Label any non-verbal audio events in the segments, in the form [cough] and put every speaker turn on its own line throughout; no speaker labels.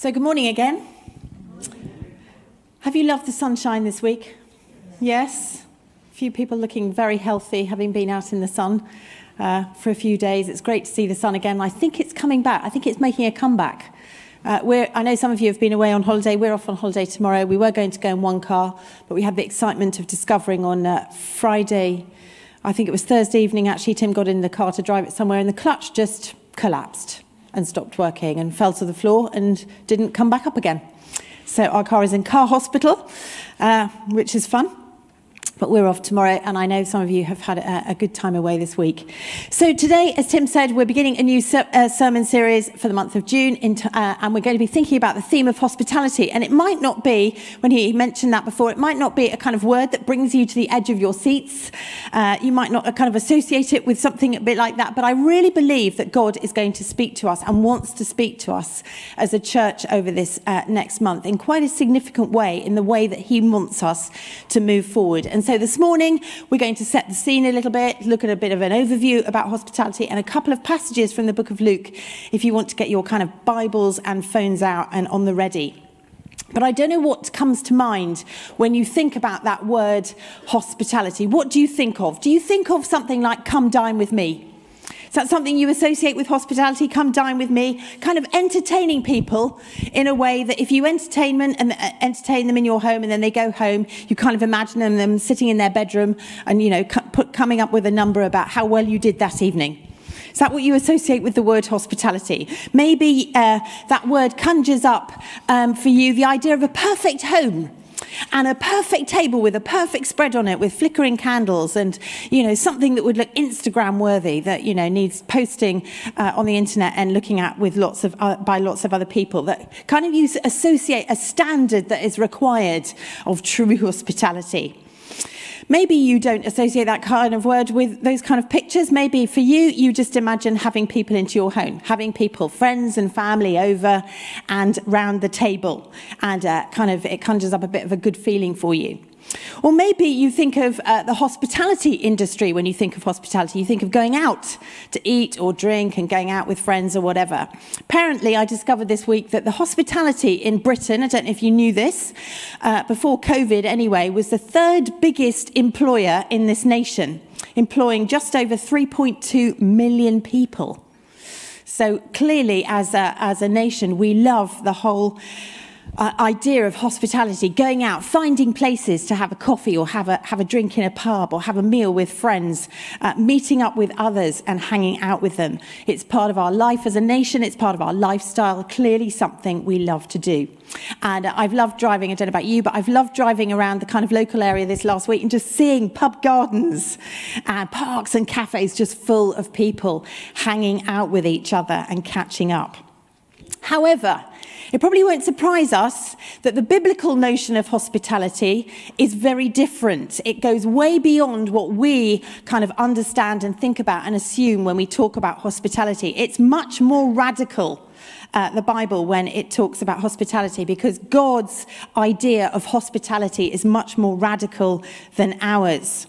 So, good morning again. Have you loved the sunshine this week? Yes. A few people looking very healthy, having been out in the sun uh, for a few days. It's great to see the sun again. I think it's coming back. I think it's making a comeback. Uh, I know some of you have been away on holiday. We're off on holiday tomorrow. We were going to go in one car, but we had the excitement of discovering on uh, Friday, I think it was Thursday evening, actually, Tim got in the car to drive it somewhere, and the clutch just collapsed and stopped working and fell to the floor and didn't come back up again. So our car is in car hospital, uh, which is fun. But we're off tomorrow, and I know some of you have had a, a good time away this week. So, today, as Tim said, we're beginning a new ser- uh, sermon series for the month of June, uh, and we're going to be thinking about the theme of hospitality. And it might not be, when he mentioned that before, it might not be a kind of word that brings you to the edge of your seats. Uh, you might not kind of associate it with something a bit like that, but I really believe that God is going to speak to us and wants to speak to us as a church over this uh, next month in quite a significant way, in the way that he wants us to move forward. And so this morning, we're going to set the scene a little bit, look at a bit of an overview about hospitality and a couple of passages from the book of Luke if you want to get your kind of Bibles and phones out and on the ready. But I don't know what comes to mind when you think about that word hospitality. What do you think of? Do you think of something like come dine with me? Is that something you associate with hospitality? Come dine with me. Kind of entertaining people in a way that if you entertain them and uh, entertain them in your home and then they go home, you kind of imagine them sitting in their bedroom and you know coming up with a number about how well you did that evening. Is that what you associate with the word hospitality? Maybe uh, that word conjures up um, for you the idea of a perfect home and a perfect table with a perfect spread on it with flickering candles and you know something that would look instagram worthy that you know needs posting uh, on the internet and looking at with lots of uh, by lots of other people that kind of use associate a standard that is required of true [laughs] hospitality Maybe you don't associate that kind of word with those kind of pictures. Maybe for you, you just imagine having people into your home, having people, friends and family over and round the table. And uh, kind of it conjures up a bit of a good feeling for you. Or maybe you think of uh, the hospitality industry when you think of hospitality. You think of going out to eat or drink and going out with friends or whatever. Apparently, I discovered this week that the hospitality in Britain, I don't know if you knew this, uh, before COVID anyway, was the third biggest employer in this nation, employing just over 3.2 million people. So clearly, as a, as a nation, we love the whole uh, idea of hospitality, going out, finding places to have a coffee or have a, have a drink in a pub or have a meal with friends, uh, meeting up with others and hanging out with them. It's part of our life as a nation, it's part of our lifestyle, clearly something we love to do. And uh, I've loved driving, I don't know about you, but I've loved driving around the kind of local area this last week and just seeing pub gardens and parks and cafes just full of people hanging out with each other and catching up. However, it probably won't surprise us that the biblical notion of hospitality is very different. It goes way beyond what we kind of understand and think about and assume when we talk about hospitality. It's much more radical. Uh, the Bible when it talks about hospitality because God's idea of hospitality is much more radical than ours.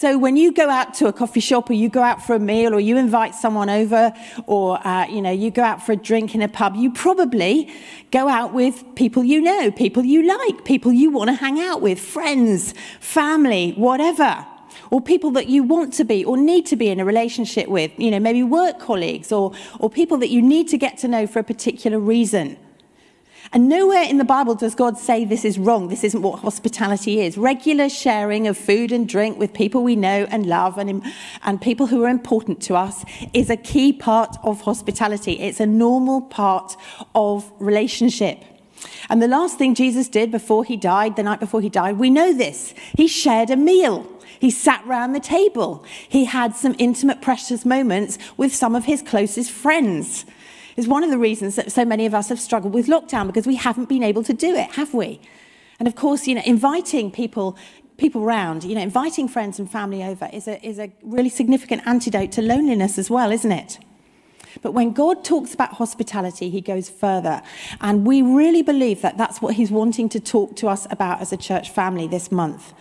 So when you go out to a coffee shop or you go out for a meal or you invite someone over or uh, you know you go out for a drink in a pub, you probably go out with people you know, people you like, people you want to hang out with, friends, family, whatever. Or people that you want to be or need to be in a relationship with, you know, maybe work colleagues or, or people that you need to get to know for a particular reason. And nowhere in the Bible does God say this is wrong. This isn't what hospitality is. Regular sharing of food and drink with people we know and love and, and people who are important to us is a key part of hospitality. It's a normal part of relationship. And the last thing Jesus did before he died, the night before he died, we know this. He shared a meal. He sat round the table. He had some intimate, precious moments with some of his closest friends is one of the reasons that so many of us have struggled with lockdown because we haven't been able to do it, have we? And of course, you know, inviting people people round, you know, inviting friends and family over is a, is a really significant antidote to loneliness as well, isn't it? But when God talks about hospitality, he goes further. And we really believe that that's what he's wanting to talk to us about as a church family this month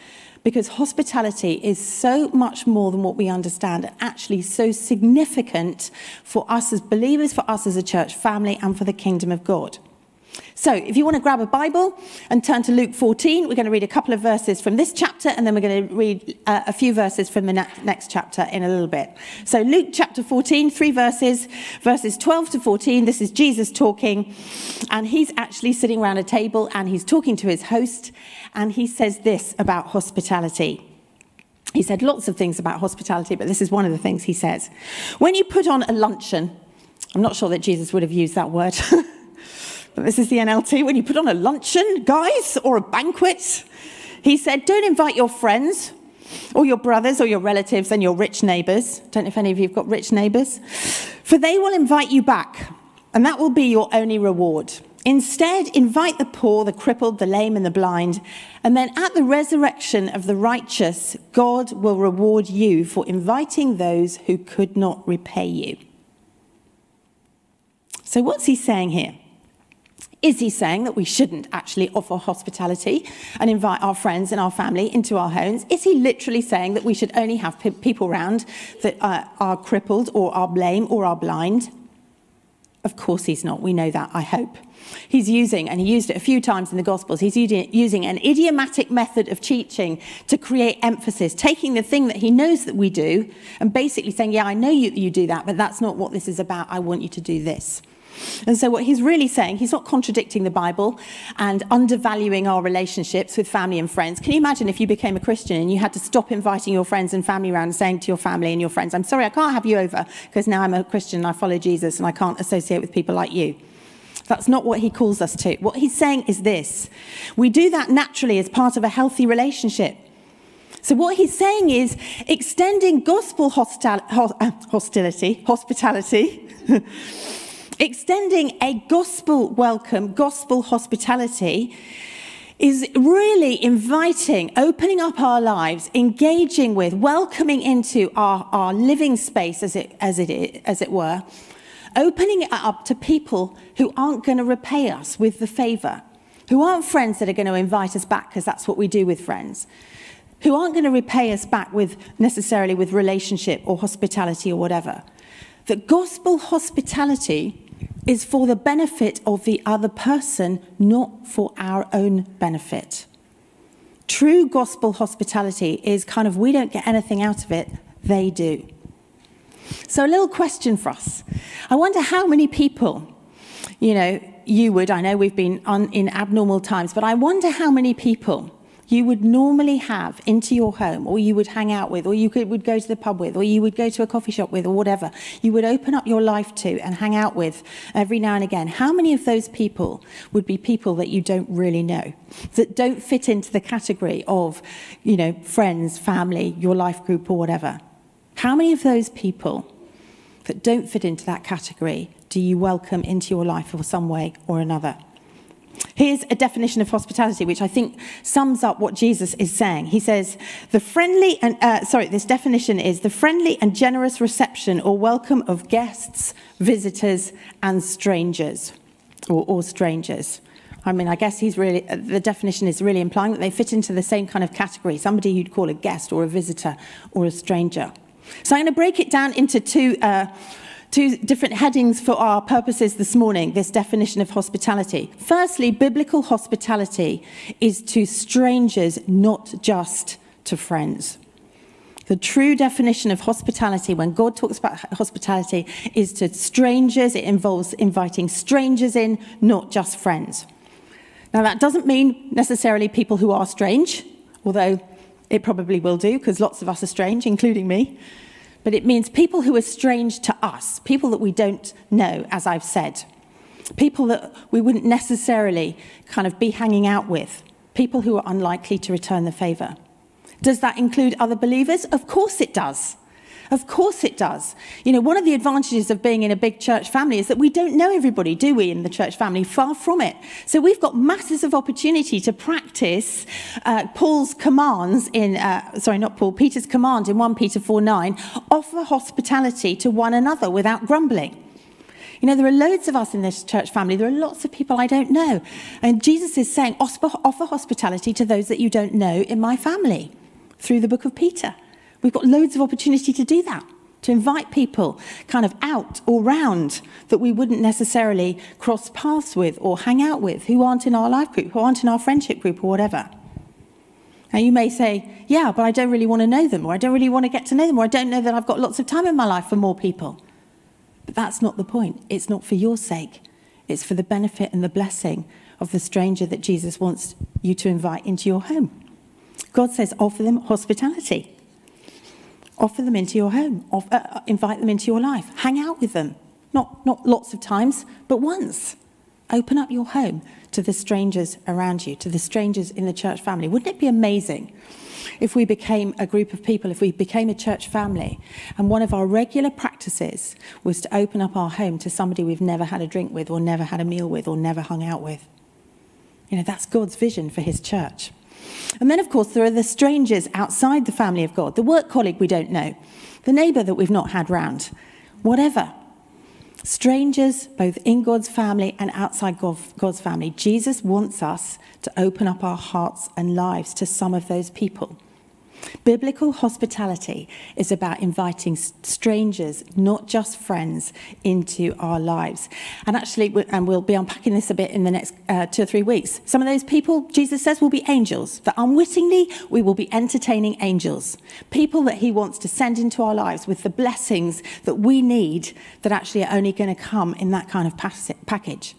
because hospitality is so much more than what we understand and actually so significant for us as believers, for us as a church family, and for the kingdom of God. So, if you want to grab a Bible and turn to Luke 14, we're going to read a couple of verses from this chapter and then we're going to read uh, a few verses from the ne- next chapter in a little bit. So, Luke chapter 14, three verses, verses 12 to 14. This is Jesus talking, and he's actually sitting around a table and he's talking to his host, and he says this about hospitality. He said lots of things about hospitality, but this is one of the things he says. When you put on a luncheon, I'm not sure that Jesus would have used that word. [laughs] This is the NLT. When you put on a luncheon, guys, or a banquet, he said, don't invite your friends or your brothers or your relatives and your rich neighbors. Don't know if any of you have got rich neighbors. For they will invite you back, and that will be your only reward. Instead, invite the poor, the crippled, the lame, and the blind. And then at the resurrection of the righteous, God will reward you for inviting those who could not repay you. So, what's he saying here? Is he saying that we shouldn't actually offer hospitality and invite our friends and our family into our homes? Is he literally saying that we should only have pe- people around that uh, are crippled or are lame or are blind? Of course he's not. We know that, I hope. He's using, and he used it a few times in the Gospels, he's using an idiomatic method of teaching to create emphasis, taking the thing that he knows that we do and basically saying, Yeah, I know you, you do that, but that's not what this is about. I want you to do this. And so, what he's really saying, he's not contradicting the Bible and undervaluing our relationships with family and friends. Can you imagine if you became a Christian and you had to stop inviting your friends and family around and saying to your family and your friends, I'm sorry, I can't have you over because now I'm a Christian and I follow Jesus and I can't associate with people like you? That's not what he calls us to. What he's saying is this we do that naturally as part of a healthy relationship. So, what he's saying is extending gospel hostil- uh, hostility, hospitality. [laughs] Extending a gospel welcome, gospel hospitality is really inviting, opening up our lives, engaging with, welcoming into our, our living space, as it, as, it, as it were, opening it up to people who aren't going to repay us with the favor, who aren't friends that are going to invite us back because that's what we do with friends, who aren't going to repay us back with necessarily with relationship or hospitality or whatever. That gospel hospitality is for the benefit of the other person, not for our own benefit. True gospel hospitality is kind of we don't get anything out of it, they do. So, a little question for us. I wonder how many people, you know, you would, I know we've been on, in abnormal times, but I wonder how many people you would normally have into your home, or you would hang out with, or you could, would go to the pub with, or you would go to a coffee shop with, or whatever, you would open up your life to and hang out with every now and again, how many of those people would be people that you don't really know, that don't fit into the category of, you know, friends, family, your life group, or whatever? How many of those people that don't fit into that category do you welcome into your life in some way or another? Here's a definition of hospitality, which I think sums up what Jesus is saying. He says, the friendly and, uh, sorry, this definition is the friendly and generous reception or welcome of guests, visitors, and strangers, or, or strangers. I mean, I guess he's really, uh, the definition is really implying that they fit into the same kind of category, somebody you'd call a guest or a visitor or a stranger. So I'm going to break it down into two. Uh, two different headings for our purposes this morning, this definition of hospitality. Firstly, biblical hospitality is to strangers, not just to friends. The true definition of hospitality, when God talks about hospitality, is to strangers. It involves inviting strangers in, not just friends. Now, that doesn't mean necessarily people who are strange, although it probably will do, because lots of us are strange, including me but it means people who are strange to us, people that we don't know, as I've said, people that we wouldn't necessarily kind of be hanging out with, people who are unlikely to return the favor. Does that include other believers? Of course it does. Of course it does. You know, one of the advantages of being in a big church family is that we don't know everybody, do we, in the church family? Far from it. So we've got masses of opportunity to practice uh, Paul's commands in, uh, sorry, not Paul, Peter's command in 1 Peter 4 9, offer hospitality to one another without grumbling. You know, there are loads of us in this church family. There are lots of people I don't know. And Jesus is saying, offer hospitality to those that you don't know in my family through the book of Peter. We've got loads of opportunity to do that. to invite people kind of out or round that we wouldn't necessarily cross paths with or hang out with, who aren't in our life group, who aren't in our friendship group or whatever. Now, you may say, yeah, but I don't really want to know them, or I don't really want to get to know them, or I don't know that I've got lots of time in my life for more people. But that's not the point. It's not for your sake, it's for the benefit and the blessing of the stranger that Jesus wants you to invite into your home. God says, offer them hospitality. Offer them into your home. Off, uh, uh, invite them into your life. Hang out with them. Not, not lots of times, but once. Open up your home to the strangers around you, to the strangers in the church family. Wouldn't it be amazing if we became a group of people, if we became a church family, and one of our regular practices was to open up our home to somebody we've never had a drink with, or never had a meal with, or never hung out with? You know, that's God's vision for his church. And then, of course, there are the strangers outside the family of God, the work colleague we don't know, the neighbour that we've not had round, whatever. Strangers, both in God's family and outside God's family. Jesus wants us to open up our hearts and lives to some of those people. Biblical hospitality is about inviting strangers, not just friends, into our lives. And actually, and we'll be unpacking this a bit in the next uh, two or three weeks. Some of those people, Jesus says, will be angels. That unwittingly, we will be entertaining angels. People that he wants to send into our lives with the blessings that we need that actually are only going to come in that kind of package.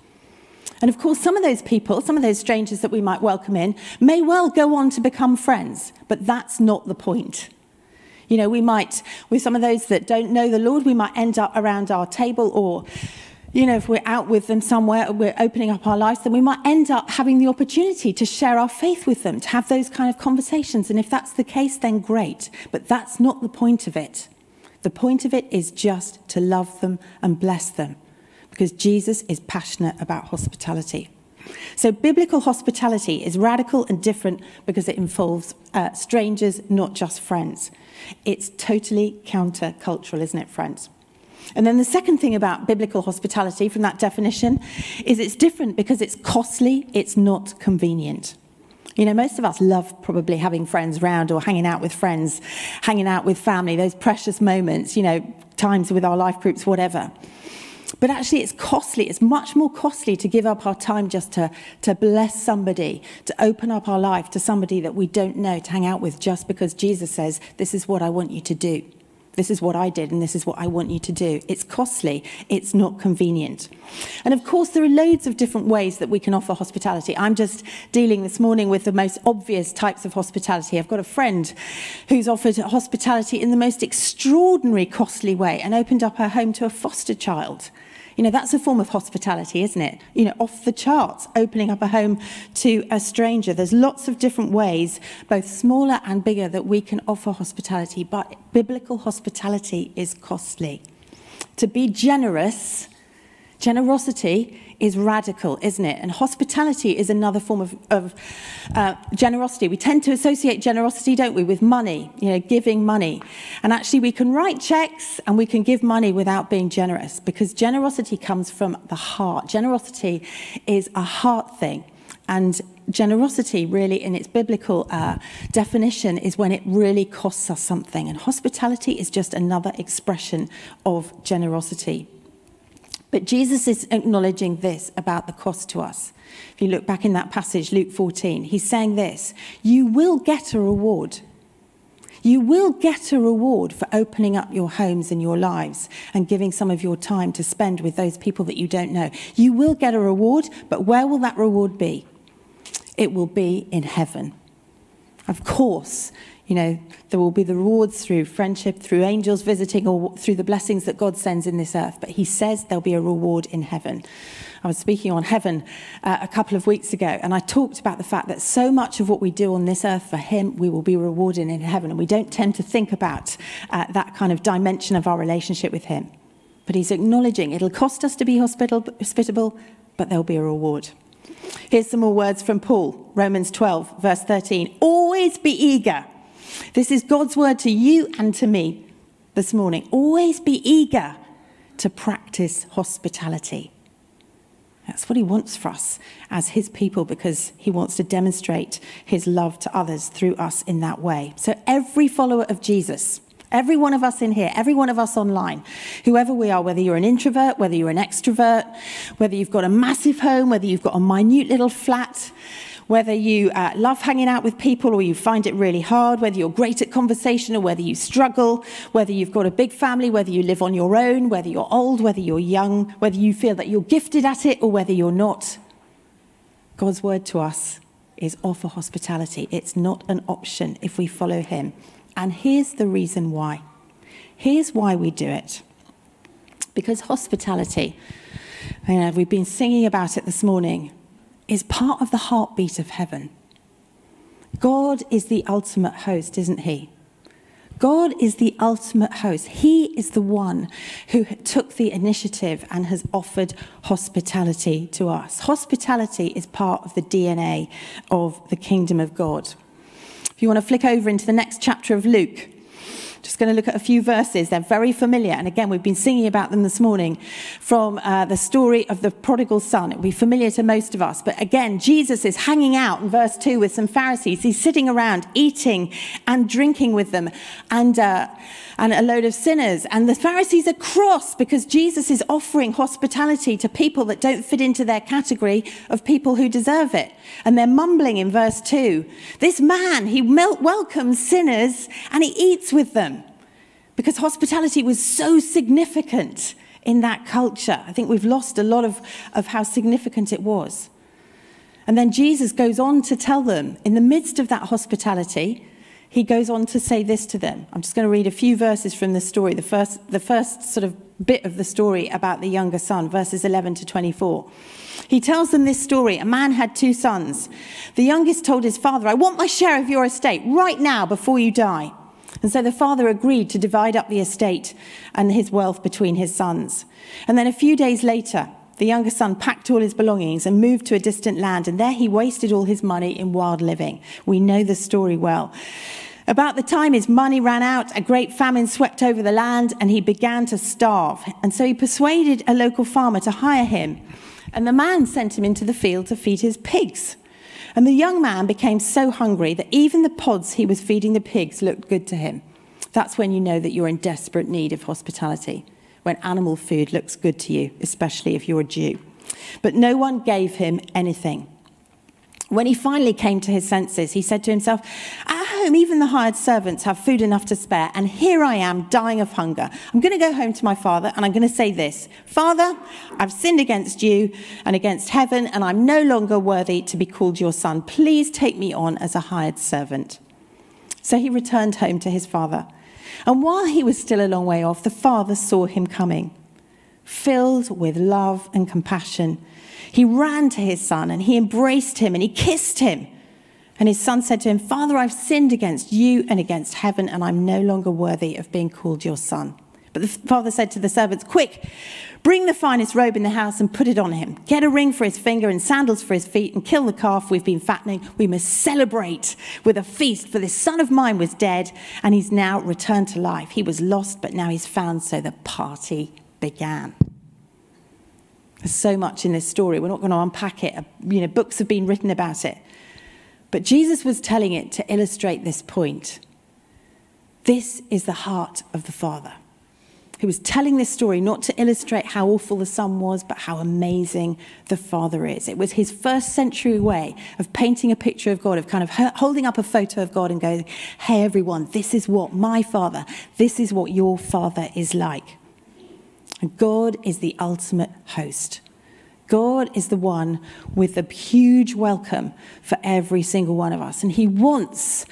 And of course, some of those people, some of those strangers that we might welcome in, may well go on to become friends, but that's not the point. You know, we might, with some of those that don't know the Lord, we might end up around our table, or, you know, if we're out with them somewhere, we're opening up our lives, then we might end up having the opportunity to share our faith with them, to have those kind of conversations. And if that's the case, then great. But that's not the point of it. The point of it is just to love them and bless them because Jesus is passionate about hospitality. So, biblical hospitality is radical and different because it involves uh, strangers, not just friends. It's totally countercultural, isn't it, friends? And then the second thing about biblical hospitality from that definition is it's different because it's costly, it's not convenient. You know, most of us love probably having friends round or hanging out with friends, hanging out with family, those precious moments, you know, times with our life groups, whatever. But actually, it's costly. It's much more costly to give up our time just to, to bless somebody, to open up our life to somebody that we don't know, to hang out with just because Jesus says, This is what I want you to do. This is what I did, and this is what I want you to do. It's costly, it's not convenient. And of course, there are loads of different ways that we can offer hospitality. I'm just dealing this morning with the most obvious types of hospitality. I've got a friend who's offered hospitality in the most extraordinary, costly way and opened up her home to a foster child. You know, that's a form of hospitality, isn't it? You know, off the charts, opening up a home to a stranger. There's lots of different ways, both smaller and bigger, that we can offer hospitality, but biblical hospitality is costly. To be generous, generosity is radical, isn't it? And hospitality is another form of, of uh, generosity. We tend to associate generosity, don't we, with money, you know, giving money. And actually, we can write checks and we can give money without being generous because generosity comes from the heart. Generosity is a heart thing. And generosity, really, in its biblical uh, definition, is when it really costs us something. And hospitality is just another expression of generosity. But Jesus is acknowledging this about the cost to us. If you look back in that passage, Luke 14, he's saying this You will get a reward. You will get a reward for opening up your homes and your lives and giving some of your time to spend with those people that you don't know. You will get a reward, but where will that reward be? It will be in heaven. Of course, you know, there will be the rewards through friendship, through angels visiting, or through the blessings that God sends in this earth. But he says there'll be a reward in heaven. I was speaking on heaven uh, a couple of weeks ago, and I talked about the fact that so much of what we do on this earth for him, we will be rewarded in heaven. And we don't tend to think about uh, that kind of dimension of our relationship with him. But he's acknowledging it'll cost us to be hospitable, but there'll be a reward. Here's some more words from Paul, Romans 12, verse 13. Always be eager this is God's word to you and to me this morning. Always be eager to practice hospitality. That's what he wants for us as his people because he wants to demonstrate his love to others through us in that way. So, every follower of Jesus, Every one of us in here, every one of us online, whoever we are, whether you're an introvert, whether you're an extrovert, whether you've got a massive home, whether you've got a minute little flat, whether you uh, love hanging out with people or you find it really hard, whether you're great at conversation or whether you struggle, whether you've got a big family, whether you live on your own, whether you're old, whether you're young, whether you feel that you're gifted at it or whether you're not. God's word to us is offer hospitality. It's not an option if we follow Him. And here's the reason why. Here's why we do it. Because hospitality, you know, we've been singing about it this morning, is part of the heartbeat of heaven. God is the ultimate host, isn't he? God is the ultimate host. He is the one who took the initiative and has offered hospitality to us. Hospitality is part of the DNA of the kingdom of God. If you want to flick over into the next chapter of Luke, just going to look at a few verses. They're very familiar. And again, we've been singing about them this morning from uh, the story of the prodigal son. It'll be familiar to most of us. But again, Jesus is hanging out in verse 2 with some Pharisees. He's sitting around eating and drinking with them and, uh, and a load of sinners. And the Pharisees are cross because Jesus is offering hospitality to people that don't fit into their category of people who deserve it. And they're mumbling in verse 2 This man, he welcomes sinners and he eats with them because hospitality was so significant in that culture. I think we've lost a lot of, of how significant it was. And then Jesus goes on to tell them, in the midst of that hospitality, he goes on to say this to them. I'm just going to read a few verses from the story, the first, the first sort of bit of the story about the younger son, verses 11 to 24. He tells them this story. A man had two sons. The youngest told his father, I want my share of your estate right now before you die. And so the father agreed to divide up the estate and his wealth between his sons. And then a few days later, the younger son packed all his belongings and moved to a distant land, and there he wasted all his money in wild living. We know the story well. About the time his money ran out, a great famine swept over the land, and he began to starve. And so he persuaded a local farmer to hire him. And the man sent him into the field to feed his pigs. And the young man became so hungry that even the pods he was feeding the pigs looked good to him. That's when you know that you're in desperate need of hospitality, when animal food looks good to you, especially if you're a Jew. But no one gave him anything. When he finally came to his senses, he said to himself, At home, even the hired servants have food enough to spare, and here I am dying of hunger. I'm going to go home to my father and I'm going to say this Father, I've sinned against you and against heaven, and I'm no longer worthy to be called your son. Please take me on as a hired servant. So he returned home to his father. And while he was still a long way off, the father saw him coming. Filled with love and compassion, he ran to his son and he embraced him and he kissed him. And his son said to him, Father, I've sinned against you and against heaven, and I'm no longer worthy of being called your son. But the father said to the servants, Quick, bring the finest robe in the house and put it on him. Get a ring for his finger and sandals for his feet, and kill the calf we've been fattening. We must celebrate with a feast, for this son of mine was dead, and he's now returned to life. He was lost, but now he's found, so the party began. There's so much in this story. We're not going to unpack it. You know, books have been written about it. But Jesus was telling it to illustrate this point. This is the heart of the Father. He was telling this story not to illustrate how awful the Son was, but how amazing the Father is. It was his first century way of painting a picture of God, of kind of holding up a photo of God and going, hey, everyone, this is what my Father, this is what your Father is like. God is the ultimate host. God is the one with a huge welcome for every single one of us. And He wants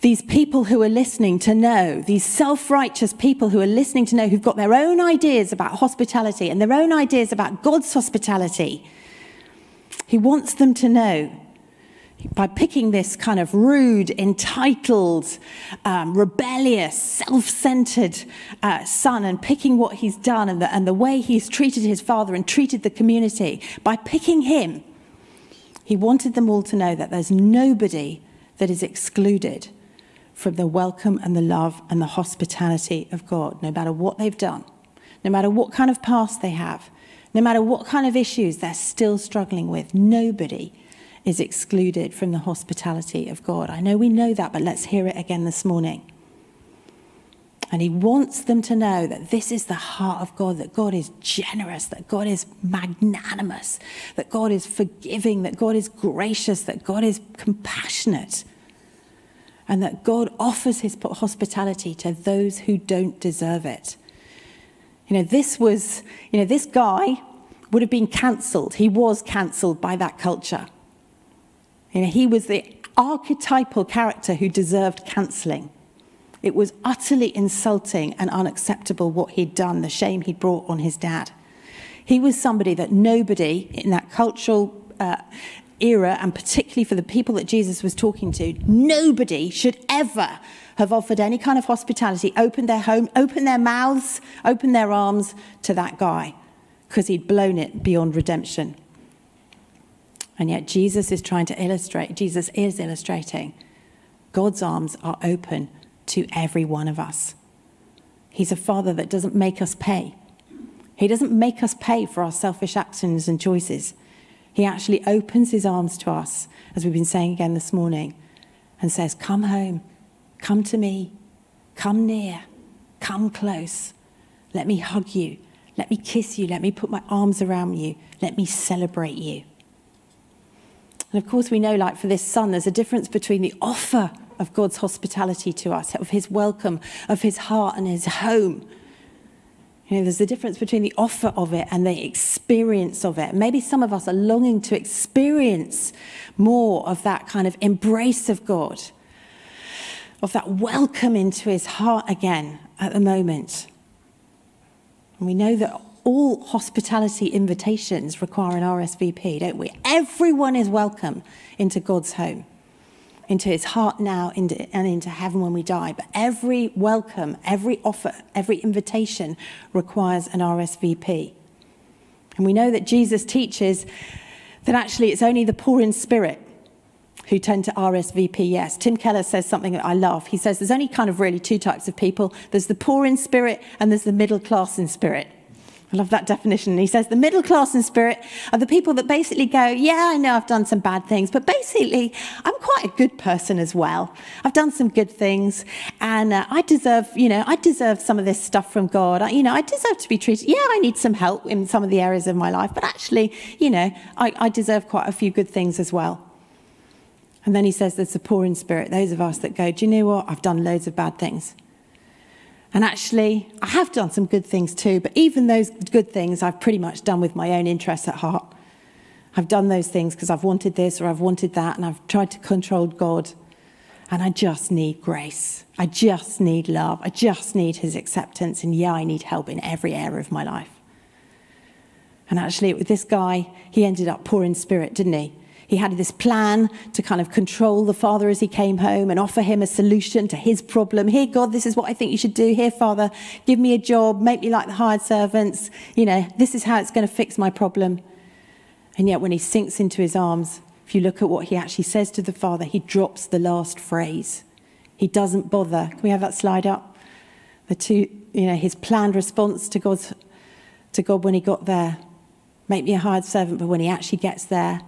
these people who are listening to know, these self righteous people who are listening to know, who've got their own ideas about hospitality and their own ideas about God's hospitality. He wants them to know by picking this kind of rude, entitled, um, rebellious, self centered uh, son and picking what he's done and the, and the way he's treated his father and treated the community, by picking him, he wanted them all to know that there's nobody that is excluded from the welcome and the love and the hospitality of God, no matter what they've done, no matter what kind of past they have, no matter what kind of issues they're still struggling with. Nobody is excluded from the hospitality of God. I know we know that, but let's hear it again this morning. And he wants them to know that this is the heart of God, that God is generous, that God is magnanimous, that God is forgiving, that God is gracious, that God is compassionate, and that God offers his hospitality to those who don't deserve it. You know, this was, you know, this guy would have been cancelled. He was cancelled by that culture. You know, he was the archetypal character who deserved cancelling. It was utterly insulting and unacceptable what he'd done, the shame he'd brought on his dad. He was somebody that nobody in that cultural uh, era, and particularly for the people that Jesus was talking to, nobody should ever have offered any kind of hospitality, opened their home, opened their mouths, opened their arms to that guy because he'd blown it beyond redemption. And yet Jesus is trying to illustrate, Jesus is illustrating God's arms are open to every one of us. He's a father that doesn't make us pay. He doesn't make us pay for our selfish actions and choices. He actually opens his arms to us, as we've been saying again this morning, and says, Come home, come to me, come near, come close. Let me hug you, let me kiss you, let me put my arms around you, let me celebrate you. And of course, we know, like for this son, there's a difference between the offer of God's hospitality to us, of his welcome, of his heart and his home. You know, there's a difference between the offer of it and the experience of it. Maybe some of us are longing to experience more of that kind of embrace of God, of that welcome into his heart again at the moment. And we know that all hospitality invitations require an RSVP, don't we? Everyone is welcome into God's home into his heart now and into heaven when we die. But every welcome, every offer, every invitation requires an RSVP. And we know that Jesus teaches that actually it's only the poor in spirit who tend to RSVP yes. Tim Keller says something that I love. He says there's only kind of really two types of people there's the poor in spirit and there's the middle class in spirit. I love that definition. He says the middle class in spirit are the people that basically go, Yeah, I know I've done some bad things, but basically, I'm quite a good person as well. I've done some good things, and uh, I deserve, you know, I deserve some of this stuff from God. I, you know, I deserve to be treated. Yeah, I need some help in some of the areas of my life, but actually, you know, I, I deserve quite a few good things as well. And then he says there's the poor in spirit, those of us that go, Do you know what? I've done loads of bad things. And actually, I have done some good things too, but even those good things I've pretty much done with my own interests at heart. I've done those things because I've wanted this or I've wanted that, and I've tried to control God. And I just need grace. I just need love. I just need His acceptance. And yeah, I need help in every area of my life. And actually, with this guy, he ended up poor in spirit, didn't he? He had this plan to kind of control the father as he came home and offer him a solution to his problem. Here, God, this is what I think you should do. Here, Father, give me a job, make me like the hired servants. You know, this is how it's going to fix my problem. And yet, when he sinks into his arms, if you look at what he actually says to the father, he drops the last phrase. He doesn't bother. Can we have that slide up? The two, you know, his planned response to God's to God when he got there. Make me a hired servant, but when he actually gets there,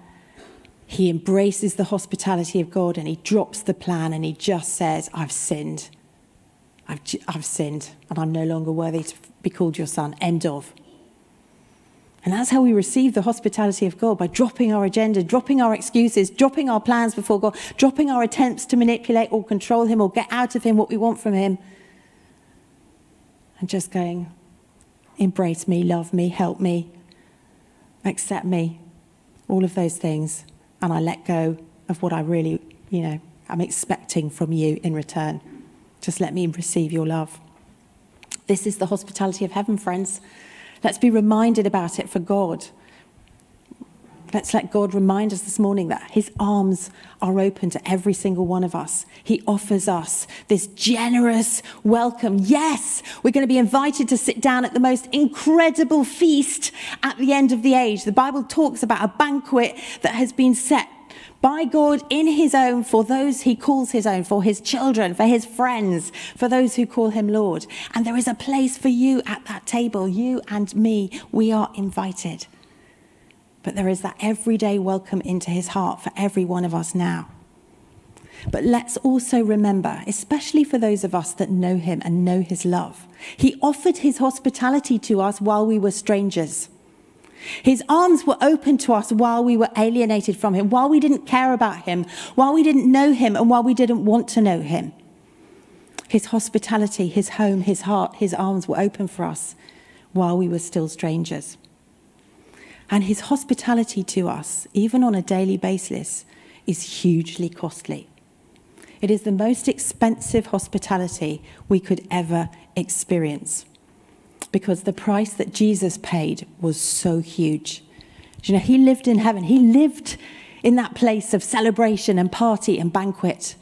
he embraces the hospitality of God and he drops the plan and he just says, I've sinned. I've, I've sinned and I'm no longer worthy to be called your son. End of. And that's how we receive the hospitality of God by dropping our agenda, dropping our excuses, dropping our plans before God, dropping our attempts to manipulate or control Him or get out of Him what we want from Him. And just going, embrace me, love me, help me, accept me, all of those things and I let go of what I really, you know, I'm expecting from you in return. Just let me receive your love. This is the hospitality of heaven, friends. Let's be reminded about it for God. Let's let God remind us this morning that His arms are open to every single one of us. He offers us this generous welcome. Yes, we're going to be invited to sit down at the most incredible feast at the end of the age. The Bible talks about a banquet that has been set by God in His own for those He calls His own, for His children, for His friends, for those who call Him Lord. And there is a place for you at that table, you and me. We are invited. But there is that everyday welcome into his heart for every one of us now. But let's also remember, especially for those of us that know him and know his love, he offered his hospitality to us while we were strangers. His arms were open to us while we were alienated from him, while we didn't care about him, while we didn't know him, and while we didn't want to know him. His hospitality, his home, his heart, his arms were open for us while we were still strangers. And his hospitality to us, even on a daily basis, is hugely costly. It is the most expensive hospitality we could ever experience because the price that Jesus paid was so huge. You know, he lived in heaven, he lived in that place of celebration and party and banquet.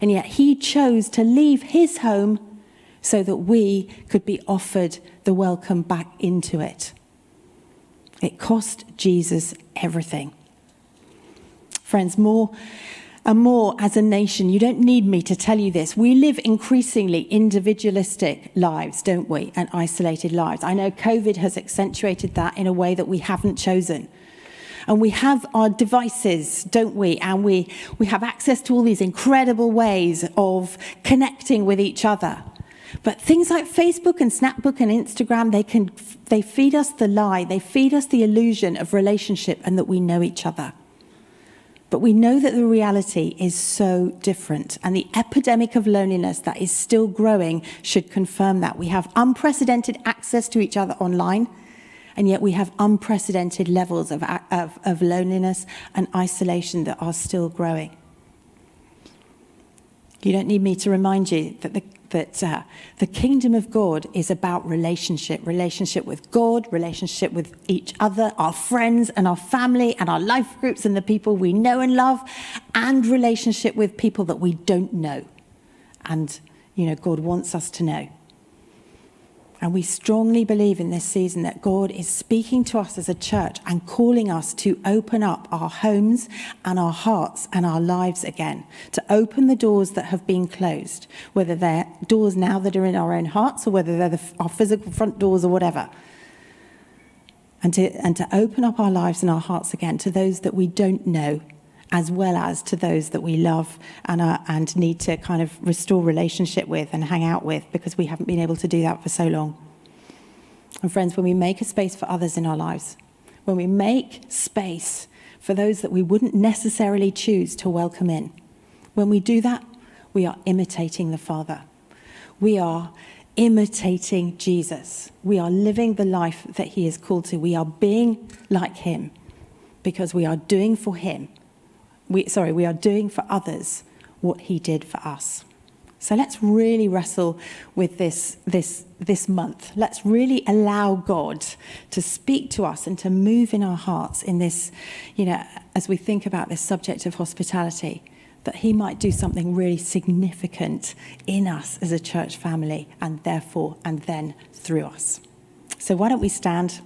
And yet he chose to leave his home so that we could be offered the welcome back into it. It cost Jesus everything. Friends, more and more as a nation, you don't need me to tell you this. We live increasingly individualistic lives, don't we? And isolated lives. I know COVID has accentuated that in a way that we haven't chosen. And we have our devices, don't we? And we, we have access to all these incredible ways of connecting with each other. But things like Facebook and Snapbook and Instagram, they can they feed us the lie, they feed us the illusion of relationship and that we know each other. But we know that the reality is so different, and the epidemic of loneliness that is still growing should confirm that. We have unprecedented access to each other online, and yet we have unprecedented levels of, of, of loneliness and isolation that are still growing. You don't need me to remind you that the that uh, the kingdom of God is about relationship relationship with God, relationship with each other, our friends and our family and our life groups and the people we know and love, and relationship with people that we don't know. And, you know, God wants us to know. And we strongly believe in this season that God is speaking to us as a church and calling us to open up our homes and our hearts and our lives again, to open the doors that have been closed, whether they're doors now that are in our own hearts or whether they're the, our physical front doors or whatever. And to, and to open up our lives and our hearts again to those that we don't know as well as to those that we love and, are, and need to kind of restore relationship with and hang out with because we haven't been able to do that for so long. And friends, when we make a space for others in our lives, when we make space for those that we wouldn't necessarily choose to welcome in, when we do that, we are imitating the Father. We are imitating Jesus. We are living the life that He is called to. We are being like Him because we are doing for Him we, sorry, we are doing for others what he did for us. So let's really wrestle with this, this, this month. Let's really allow God to speak to us and to move in our hearts in this, you know, as we think about this subject of hospitality, that He might do something really significant in us as a church family and therefore, and then through us. So why don't we stand?